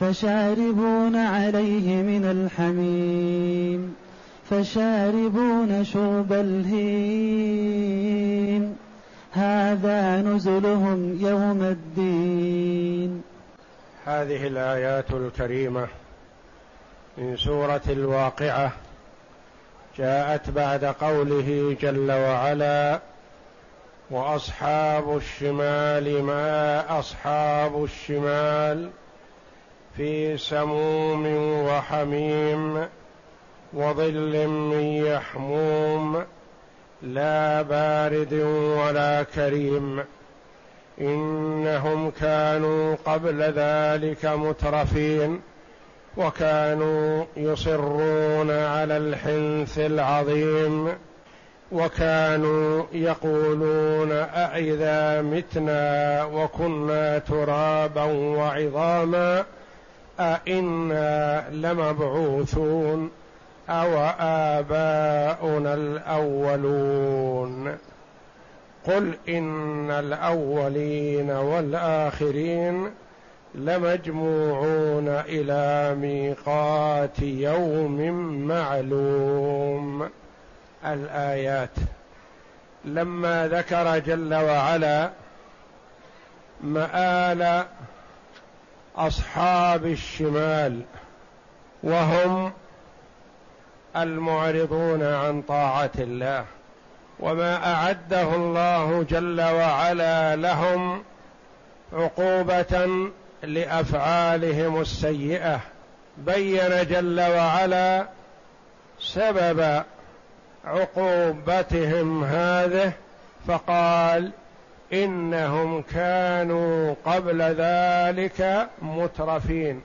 فشاربون عليه من الحميم فشاربون شرب الهيم. هذا نزلهم يوم الدين. هذه الآيات الكريمة من سورة الواقعة جاءت بعد قوله جل وعلا وأصحاب الشمال ما أصحاب الشمال في سموم وحميم وظل من يحموم لا بارد ولا كريم. إنهم كانوا قبل ذلك مترفين وكانوا يصرون على الحنث العظيم وكانوا يقولون أإذا متنا وكنا ترابا وعظاما أئنا لمبعوثون أو آباؤنا الأولون قل إن الأولين والآخرين لمجموعون إلى ميقات يوم معلوم الآيات لما ذكر جل وعلا مآل أصحاب الشمال وهم المعرضون عن طاعة الله وما أعده الله جل وعلا لهم عقوبة لأفعالهم السيئة. بين جل وعلا سبب عقوبتهم هذه فقال إنهم كانوا قبل ذلك مترفين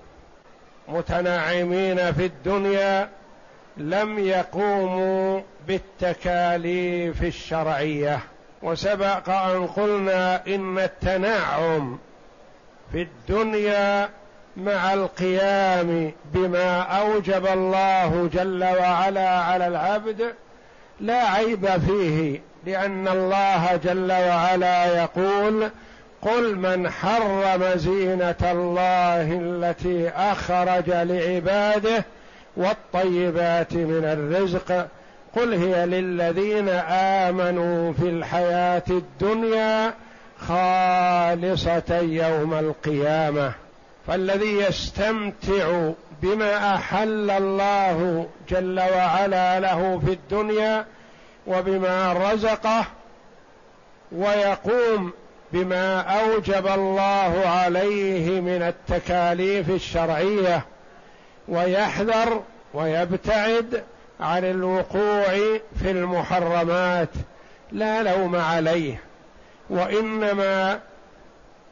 متنعمين في الدنيا لم يقوموا بالتكاليف الشرعية. وسبق أن قلنا إن التنعم في الدنيا مع القيام بما أوجب الله جل وعلا على العبد لا عيب فيه. لأن الله جل وعلا يقول قل من حرم زينة الله التي أخرج لعباده والطيبات من الرزق قل هي للذين آمنوا في الحياة الدنيا خالصة يوم القيامة. فالذي يستمتع بما أحل الله جل وعلا له في الدنيا وبما رزقه ويقوم بما أوجب الله عليه من التكاليف الشرعية ويحذر ويبتعد عن الوقوع في المحرمات لا لوم عليه. وإنما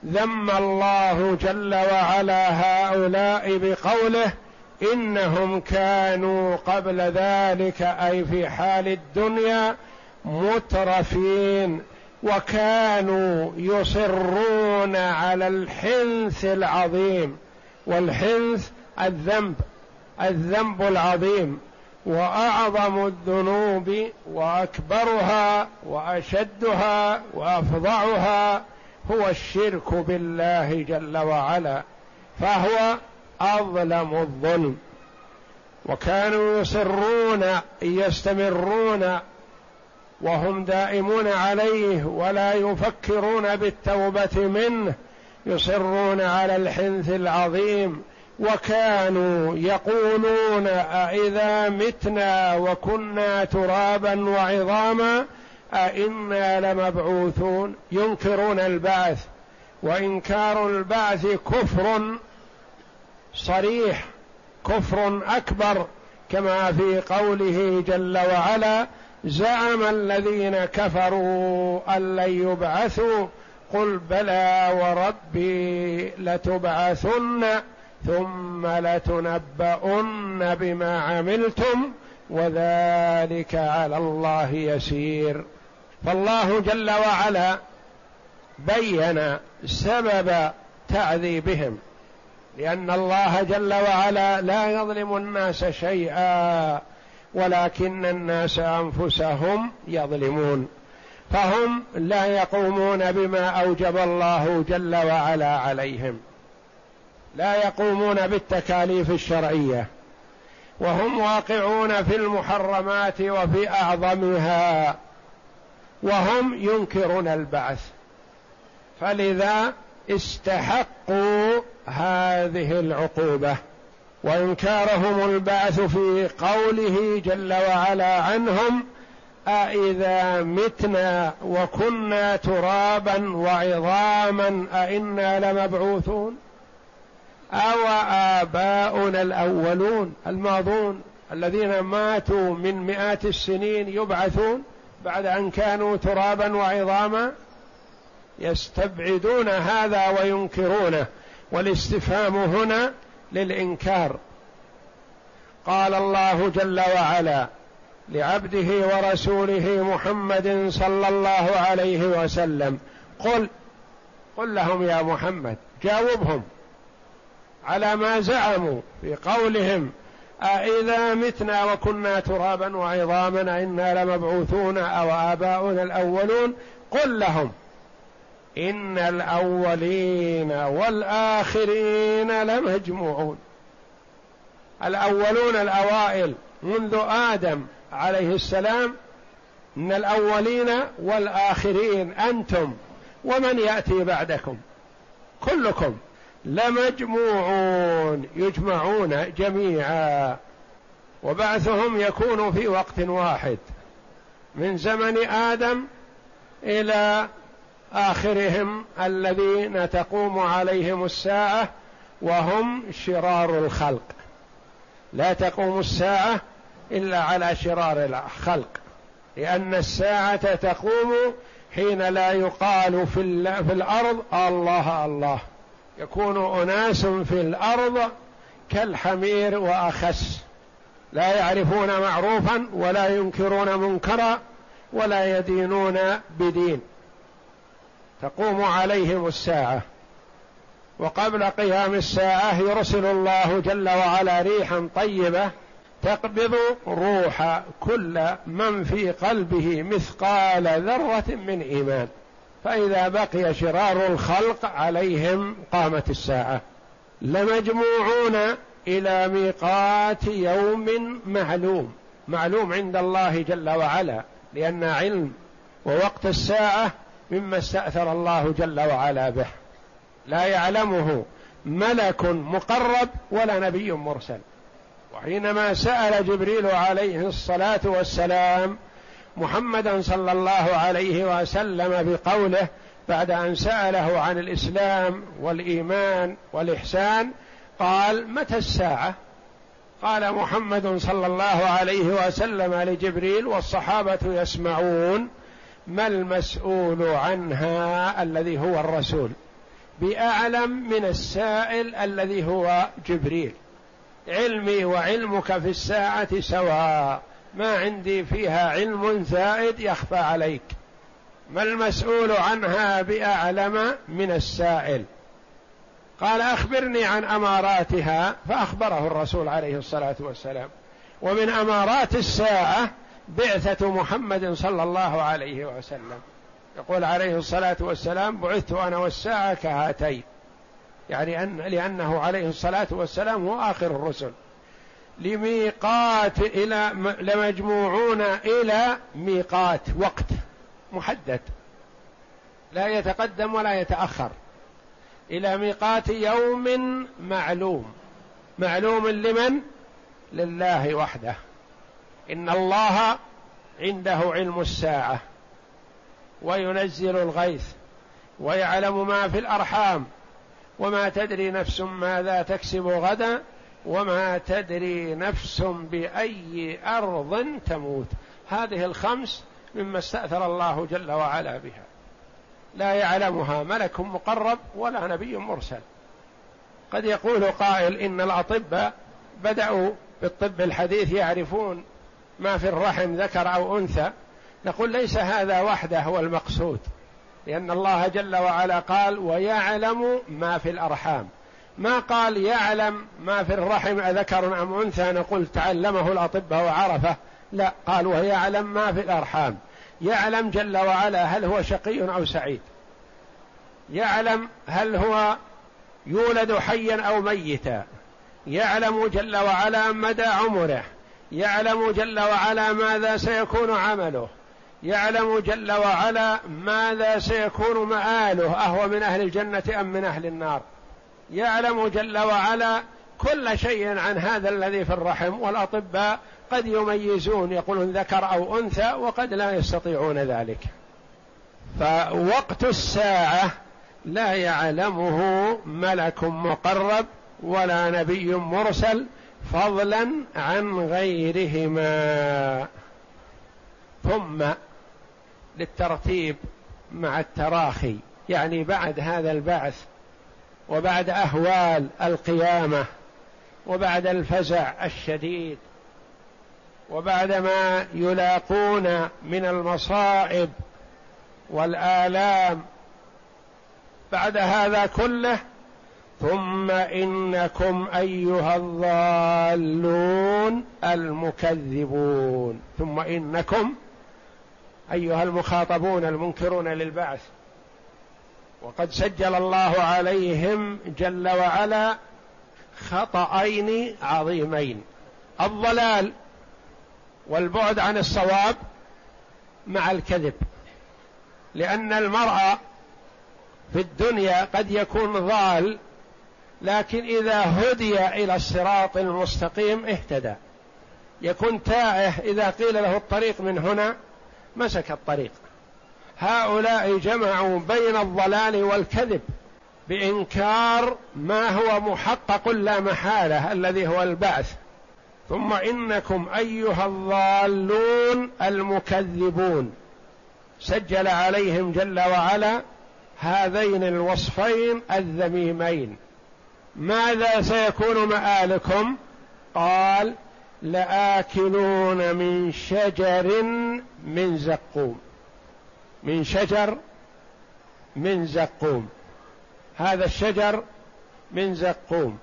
ذم الله جل وعلا هؤلاء بقوله إنهم كانوا قبل ذلك أي في حال الدنيا مترفين وكانوا يصرون على الحنث العظيم والحنث الذنب الذنب العظيم وأعظم الذنوب وأكبرها وأشدها وافظعها هو الشرك بالله جل وعلا. فهو أظلم الظلم وكانوا يصرون يستمرون وهم دائمون عليه ولا يفكرون بالتوبة منه. يصرون على الحنث العظيم. وكانوا يقولون أإذا متنا وكنا ترابا وعظاما أئنا لمبعوثون. ينكرون البعث. وإنكار البعث كفر صريح كفر أكبر كما في قوله جل وعلا زعم الذين كفروا أن لن يبعثوا قل بلى وربي لتبعثن ثم لتنبؤن بما عملتم وذلك على الله يسير. فالله جل وعلا بين سبب تعذيبهم. لأن الله جل وعلا لا يظلم الناس شيئا ولكن الناس أنفسهم يظلمون. فهم لا يقومون بما أوجب الله جل وعلا عليهم. لا يقومون بالتكاليف الشرعية. وهم واقعون في المحرمات وفي أعظمها. وهم ينكرون البعث. فلذا استحقوا هذه العقوبة وإنكارهم البعث في قوله جل وعلا عنهم أإذا متنا وكنا ترابا وعظاما أئنا لمبعوثون؟ أو آباؤنا الأولون الماضون الذين ماتوا من مئات السنين يبعثون بعد أن كانوا ترابا وعظاما؟ يستبعدون هذا وينكرونه والاستفهام هنا للإنكار. قال الله جل وعلا لعبده ورسوله محمد صلى الله عليه وسلم. قل قل لهم يا محمد جاوبهم على ما زعموا في قولهم أإذا متنا وكنا ترابا وعظاما إنا لمبعوثون أو آباؤنا الأولون؟ قل لهم. إن الأولين والآخرين لمجموعون. الأولون الأوائل منذ آدم عليه السلام من الأولين والآخرين أنتم ومن يأتي بعدكم. كلكم لمجموعون يجمعون جميعا. وبعثهم يكون في وقت واحد من زمن آدم إلى آخرهم الذين تقوم عليهم الساعة وهم شرار الخلق. لا تقوم الساعة إلا على شرار الخلق لأن الساعة تقوم حين لا يقال في, في الأرض الله الله. يكون أناس في الأرض كالحمير وأخس. لا يعرفون معروفا ولا ينكرون منكرا ولا يدينون بدين. تقوم عليهم الساعة. وقبل قيام الساعة يرسل الله جل وعلا ريحا طيبة تقبض روح كل من في قلبه مثقال ذرة من إيمان. فإذا بقي شرار الخلق عليهم قامت الساعة. لمجموعون إلى ميقات يوم معلوم. معلوم عند الله جل وعلا لأن علم ووقت الساعة مما استأثر الله جل وعلا به. لا يعلمه ملك مقرب ولا نبي مرسل. وحينما سأل جبريل عليه الصلاة والسلام محمدا صلى الله عليه وسلم بقوله بعد أن سأله عن الإسلام والإيمان والإحسان قال متى الساعة؟ قال محمد صلى الله عليه وسلم لجبريل والصحابة يسمعون ما المسؤول عنها الذي هو الرسول؟ بأعلم من السائل الذي هو جبريل. علمي وعلمك في الساعة سواء. ما عندي فيها علم زائد يخفى عليك. ما المسؤول عنها بأعلم من السائل؟ قال أخبرني عن أماراتها فأخبره الرسول عليه الصلاة والسلام. ومن أمارات الساعة بعثة محمد صلى الله عليه وسلم. يقول عليه الصلاة والسلام بعثت أنا والساعة كهاتين. يعني أن لأنه عليه الصلاة والسلام هو آخر الرسل. لميقات إلى لمجموعون إلى ميقات وقت محدد. لا يتقدم ولا يتأخر. إلى ميقات يوم معلوم. معلوم لمن؟ لله وحده. إن الله عنده علم الساعة وينزل الغيث ويعلم ما في الأرحام وما تدري نفس ماذا تكسب غدا وما تدري نفس بأي أرض تموت. هذه الخمس مما استأثر الله جل وعلا بها. لا يعلمها ملك مقرب ولا نبي مرسل. قد يقول قائل إن الأطباء بدأوا بالطب الحديث يعرفون ما في الرحم ذكر أو أنثى نقول ليس هذا وحده هو المقصود. لأن الله جل وعلا قال ويعلم ما في الأرحام ما قال يعلم ما في الرحم أذكر أم أنثى؟ نقول تعلمه الأطباء وعرفه لا قال ويعلم ما في الأرحام يعلم جل وعلا هل هو شقي أو سعيد. يعلم هل هو يولد حيا أو ميتا. يعلم جل وعلا مدى عمره. يعلم جل وعلا ماذا سيكون عمله. يعلم جل وعلا ماذا سيكون مآله أهو من أهل الجنة أم من أهل النار. يعلم جل وعلا كل شيء عن هذا الذي في الرحم والأطباء قد يميزون يقولون ذكر أو أنثى وقد لا يستطيعون ذلك. فوقت الساعة لا يعلمه ملك مقرب ولا نبي مرسل فضلا عن غيرهما. ثم للترتيب مع التراخي. يعني بعد هذا البعث وبعد أهوال القيامة وبعد الفزع الشديد وبعد ما يلاقون من المصائب والآلام بعد هذا كله ثم إنكم أيها الضالون المكذبون. ثم إنكم أيها المخاطبون المنكرون للبعث. وقد سجل الله عليهم جل وعلا خطأين عظيمين. الضلال والبعد عن الصواب مع الكذب. لأن المرء في الدنيا قد يكون ضال لكن إذا هدي إلى الصراط المستقيم اهتدى. يكون تائه إذا قيل له الطريق من هنا مسك الطريق. هؤلاء جمعوا بين الضلال والكذب بإنكار ما هو محقق لا محالة الذي هو البعث. ثم إنكم أيها الضالون المكذبون. سجل عليهم جل وعلا هذين الوصفين الذميمين. ماذا سيكون مآلكم؟ قال لآكلون من شجر من زقوم. من شجر من زقوم. هذا الشجر من زقوم.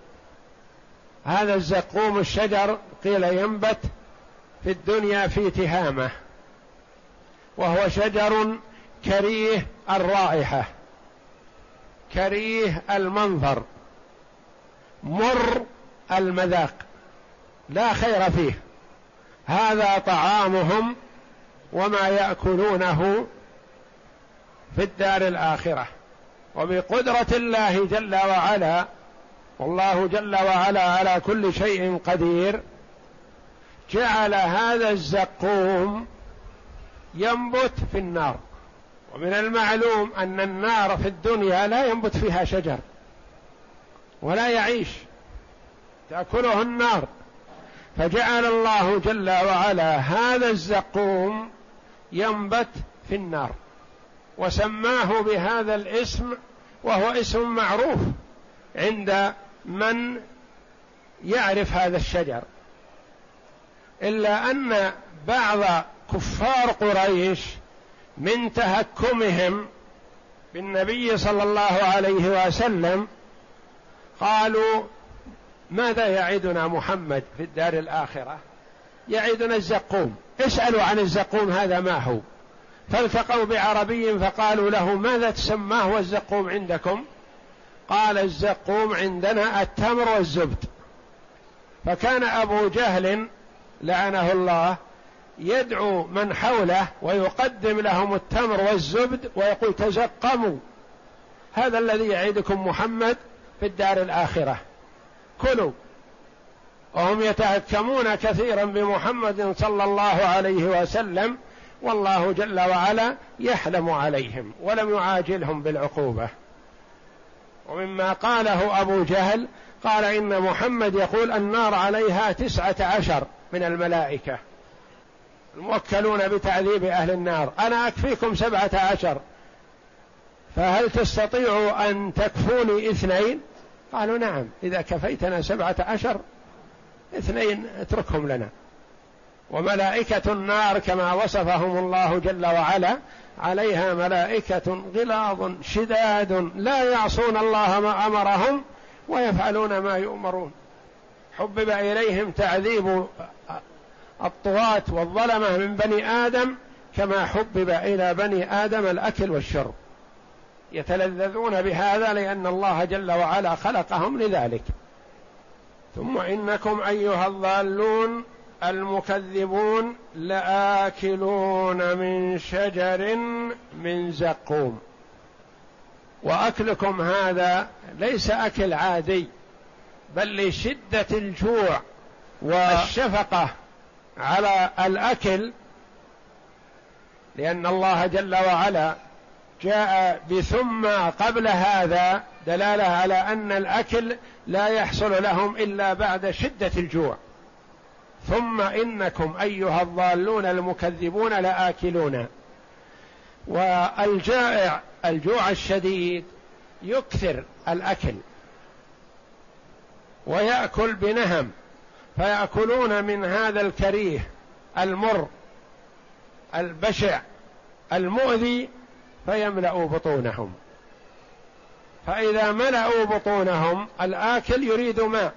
هذا الزقوم الشجر قيل ينبت في الدنيا في تهامه وهو شجر كريه الرائحة كريه المنظر. مر المذاق. لا خير فيه. هذا طعامهم وما يأكلونه في الدار الآخرة. وبقدرة الله جل وعلا والله جل وعلا على كل شيء قدير جعل هذا الزقوم ينبت في النار. ومن المعلوم أن النار في الدنيا لا ينبت فيها شجر. ولا يعيش. تأكله النار. فجعل الله جل وعلا هذا الزقوم ينبت في النار. وسماه بهذا الاسم وهو اسم معروف عند من يعرف هذا الشجر. إلا أن بعض كفار قريش من تهكمهم بالنبي صلى الله عليه وسلم قالوا ماذا يعدنا محمد في الدار الآخرة؟ يعدنا الزقوم. اسألوا عن الزقوم هذا ما هو؟ فالتقوا بعربي فقالوا له ماذا تسماه والزقوم عندكم؟ قال الزقوم عندنا التمر والزبد. فكان أبو جهل لعنه الله يدعو من حوله ويقدم لهم التمر والزبد ويقول تزقموا. هذا الذي يعيدكم محمد في الدار الآخرة. كلوا. وهم يتهكمون كثيرا بمحمد صلى الله عليه وسلم والله جل وعلا يحلم عليهم ولم يعاجلهم بالعقوبة. ومما قاله أبو جهل قال إن محمد يقول النار عليها تسعة عشر من الملائكة. الموكلون بتعذيب أهل النار. أنا أكفيكم سبعة عشر. فهل تستطيع أن تكفوني اثنين؟ قالوا نعم إذا كفيتنا سبعة عشر اثنين اتركهم لنا. وملائكة النار كما وصفهم الله جل وعلا عليها ملائكة غلاظ شداد لا يعصون الله ما أمرهم ويفعلون ما يؤمرون. حبب إليهم تعذيب الطواة والظلمة من بني آدم كما حبب إلى بني آدم الأكل والشرب. يتلذذون بهذا لأن الله جل وعلا خلقهم لذلك. ثم إنكم أيها الضالون المكذبون لآكلون من شجر من زقوم. وأكلكم هذا ليس أكل عادي بل لشدة الجوع والشفقة على الأكل لأن الله جل وعلا جاء بثم قبل هذا دلالة على أن الأكل لا يحصل لهم إلا بعد شدة الجوع. ثم إنكم أيها الضالون المكذبون لآكلون. والجائع الجوع الشديد يكثر الأكل. ويأكل بنهم. فيأكلون من هذا الكريه المر البشع المؤذي فيملا بطونهم. فإذا ملأوا بطونهم الآكل يريد ماء.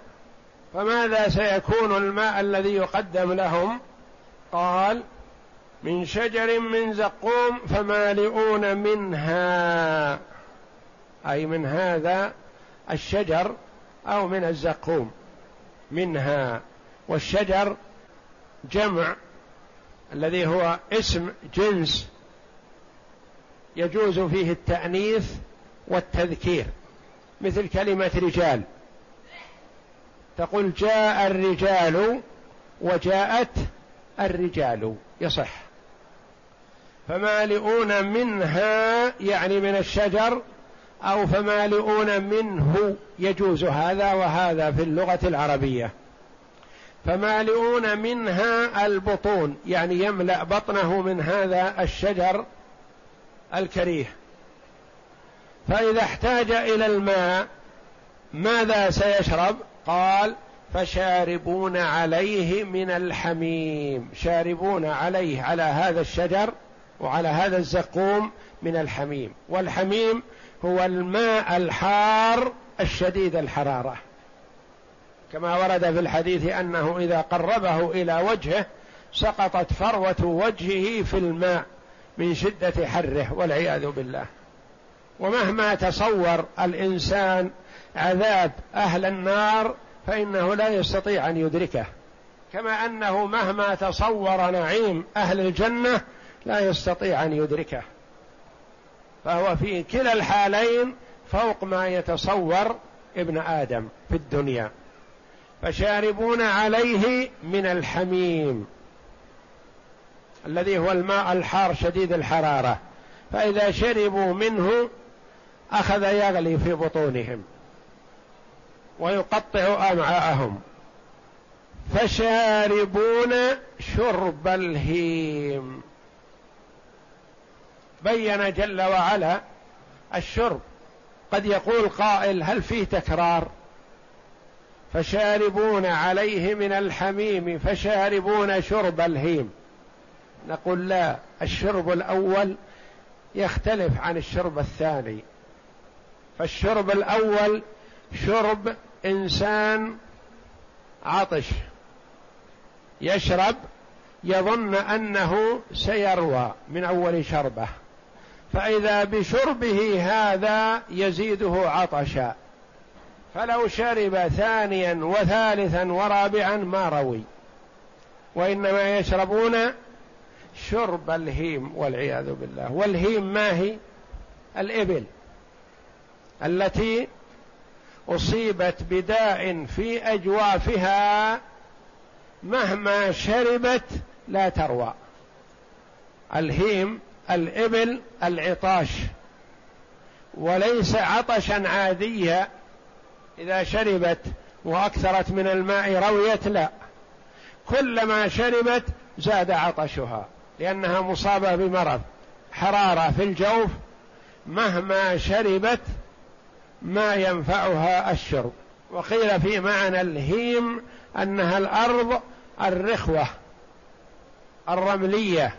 فماذا سيكون الماء الذي يقدم لهم؟ قال من شجر من زقوم فمالئون منها. أي من هذا الشجر أو من الزقوم. منها. والشجر جمع الذي هو اسم جنس. يجوز فيه التأنيث والتذكير مثل كلمة رجال. تقول جاء الرجال وجاءت الرجال يصح. فمالئون منها يعني من الشجر أو فمالئون منه يجوز هذا وهذا في اللغة العربية. فمالئون منها البطون يعني يملأ بطنه من هذا الشجر الكريه. فإذا احتاج إلى الماء ماذا سيشرب؟ قال فشاربون عليه من الحميم. شاربون عليه على هذا الشجر وعلى هذا الزقوم من الحميم. والحميم هو الماء الحار الشديد الحرارة. كما ورد في الحديث أنه إذا قربه إلى وجهه سقطت فروة وجهه في الماء. من شدة حره والعياذ بالله. ومهما تصور الإنسان عذاب أهل النار فإنه لا يستطيع أن يدركه. كما أنه مهما تصور نعيم أهل الجنة لا يستطيع أن يدركه. فهو في كلا الحالين فوق ما يتصور ابن آدم في الدنيا. فشاربون عليه من الحميم. الذي هو الماء الحار شديد الحرارة. فإذا شربوا منه أخذ يغلي في بطونهم ويقطع أمعاءهم. فشاربون شرب الهيم. بين جل وعلا الشرب. قد يقول قائل هل فيه تكرار؟ فشاربون عليه من الحميم فشاربون شرب الهيم. نقول لا الشرب الأول يختلف عن الشرب الثاني. فالشرب الأول شرب إنسان عطش يشرب يظن أنه سيروى من أول شربة. فإذا بشربه هذا يزيده عطشا. فلو شرب ثانيا وثالثا ورابعا ما روي. وإنما يشربون شرب الهيم والعياذ بالله. والهيم ما هي؟ الإبل التي أصيبت بداء في أجوافها مهما شربت لا تروى. الهيم الإبل العطاش. وليس عطشا عاديا إذا شربت وأكثرت من الماء رويت لا. كلما شربت زاد عطشها. لأنها مصابة بمرض. حرارة في الجوف مهما شربت ما ينفعها الشرب. وقيل في معنى الهيم أنها الأرض الرخوة الرملية.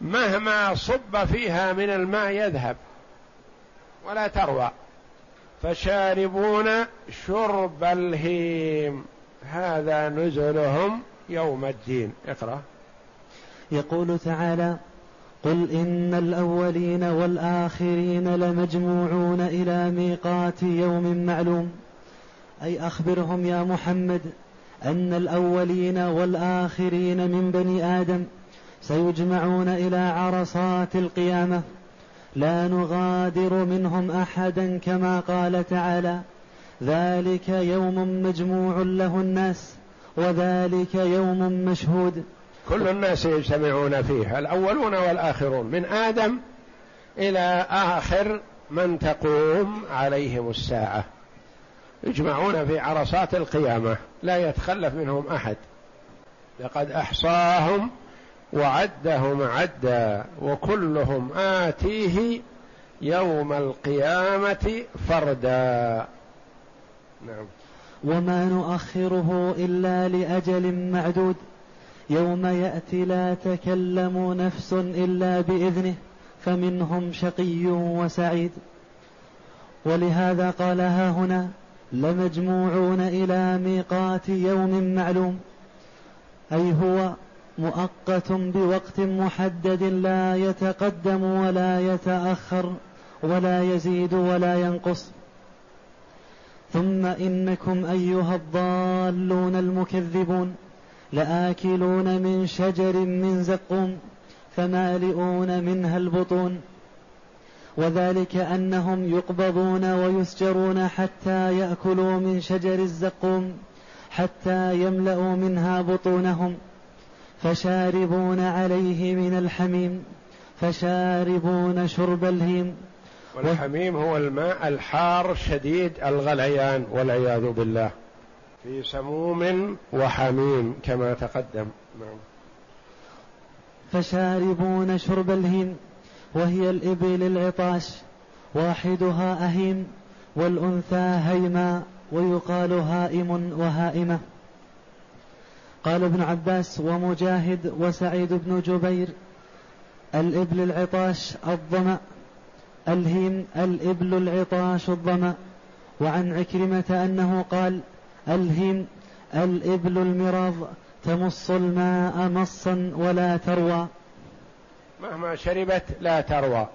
مهما صب فيها من الماء يذهب ولا تروى. فشاربون شرب الهيم. هذا نزلهم يوم الدين. اقرأ. يقول تعالى قل إن الأولين والآخرين لمجموعون إلى ميقات يوم معلوم. أي أخبرهم يا محمد أن الأولين والآخرين من بني آدم سيجمعون إلى عرصات القيامة. لا نغادر منهم أحدا كما قال تعالى ذلك يوم مجموع له الناس وذلك يوم مشهود. كل الناس يجتمعون فيه الأولون والآخرون من آدم إلى آخر من تقوم عليهم الساعة. يجمعون في عرصات القيامة لا يتخلف منهم أحد. لقد أحصاهم وعدهم عدا وكلهم آتيه يوم القيامة فردا. نعم. وما نؤخره إلا لأجل معدود. يوم يأتي لا تكلم نفس إلا بإذنه فمنهم شقي وسعيد. ولهذا قال ها هنا لمجموعون إلى ميقات يوم معلوم. أي هو مؤقت بوقت محدد لا يتقدم ولا يتأخر ولا يزيد ولا ينقص. ثم إنكم أيها الضالون المكذبون. لآكلون من شجر من زقوم فمالئون منها البطون. وذلك أنهم يقبضون ويسجرون حتى يأكلوا من شجر الزقوم حتى يملأوا منها بطونهم. فشاربون عليه من الحميم فشاربون شرب الهيم. والحميم هو الماء الحار شديد الغليان والعياذ بالله. في سموم وحميم كما تقدم. نعم. فشاربون شرب الهيم وهي الإبل العطاش واحدها أهيم والأنثى هيما ويقال هائم وهائمة. قال ابن عباس ومجاهد وسعيد بن جبير الإبل العطاش الظمأ الهيم الإبل العطاش الظمأ. وعن عكرمة أنه قال الهيم الإبل المراض تمص الماء مصا ولا تروى. مهما شربت لا تروى.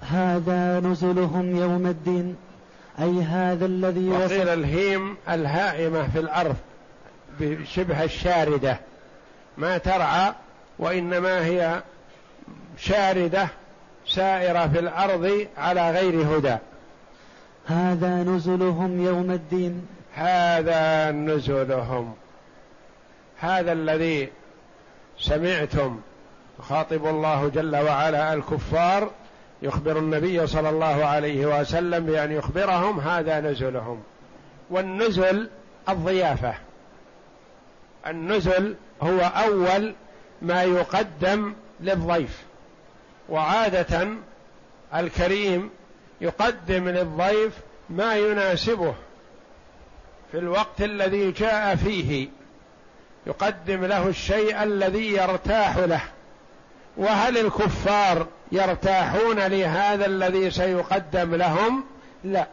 هذا نزلهم يوم الدين. أي هذا الذي وقيل الهيم الهائمة في الأرض بشبه الشاردة. ما ترعى وإنما هي شاردة سائرة في الأرض على غير هدى. هذا نزلهم يوم الدين. هذا نزلهم. هذا الذي سمعتم. خاطب الله جل وعلا الكفار. يخبر النبي صلى الله عليه وسلم بأن يخبرهم هذا نزلهم. والنزل الضيافة. النزل هو أول ما يقدم للضيف. وعادة الكريم يقدم للضيف ما يناسبه في الوقت الذي جاء فيه. يقدم له الشيء الذي يرتاح له. وهل الكفار يرتاحون لهذا الذي سيقدم لهم؟ لا.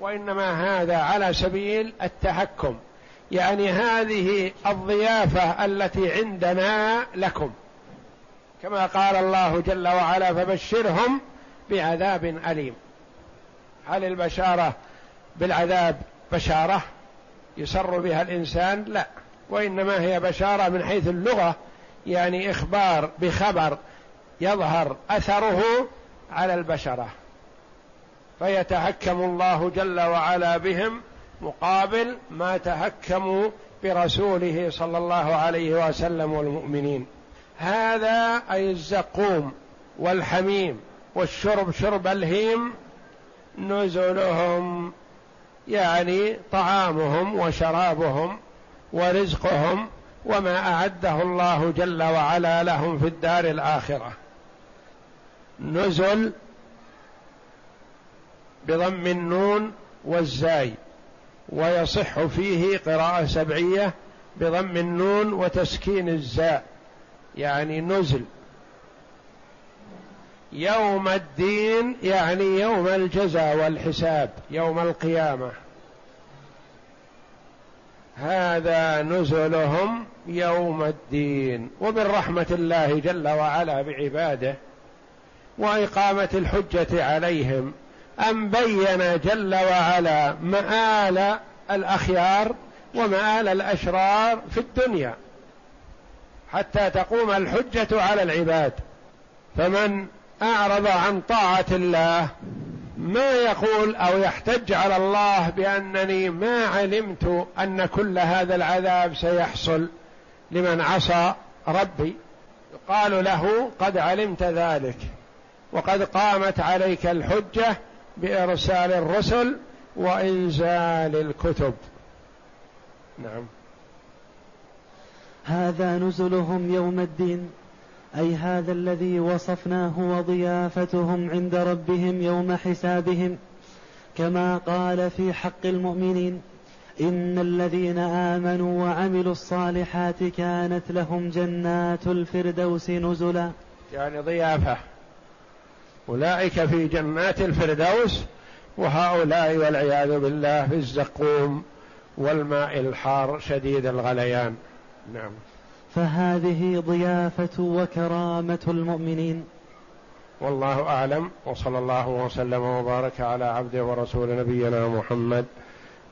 وإنما هذا على سبيل التحكم. يعني هذه الضيافة التي عندنا لكم. كما قال الله جل وعلا فبشرهم بعذاب أليم. هل البشارة بالعذاب بشارة يسر بها الإنسان؟ لا. وإنما هي بشارة من حيث اللغة يعني إخبار بخبر يظهر أثره على البشرة. فيتحكم الله جل وعلا بهم مقابل ما تهكموا برسوله صلى الله عليه وسلم والمؤمنين. هذا أي الزقوم والحميم والشرب شرب الهيم نزلهم يعني طعامهم وشرابهم ورزقهم وما أعده الله جل وعلا لهم في الدار الآخرة. نزل بضم النون والزاي ويصح فيه قراءة سبعية بضم النون وتسكين الزاء يعني نزل. يوم الدين يعني يوم الجزاء والحساب يوم القيامة. هذا نزلهم يوم الدين ومن رحمه الله جل وعلا بعباده وإقامة الحجة عليهم أن بين جل وعلا مآل الأخيار ومآل الأشرار في الدنيا حتى تقوم الحجة على العباد. فمن أعرض عن طاعة الله ما يقول أو يحتج على الله بأنني ما علمت أن كل هذا العذاب سيحصل لمن عصى ربي. يقال له قد علمت ذلك وقد قامت عليك الحجة بإرسال الرسل وإنزال الكتب. نعم. هذا نزلهم يوم الدين. أي هذا الذي وصفناه وضيافتهم عند ربهم يوم حسابهم كما قال في حق المؤمنين إن الذين آمنوا وعملوا الصالحات كانت لهم جنات الفردوس نزلا. يعني ضيافة. أولئك في جنات الفردوس وهؤلاء والعياذ بالله في الزقوم والماء الحار شديد الغليان. نعم. فهذه ضيافة وكرامة المؤمنين. والله أعلم وصلى الله وسلم وبارك على عبده ورسول نبينا محمد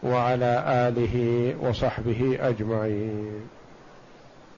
وعلى آله وصحبه أجمعين.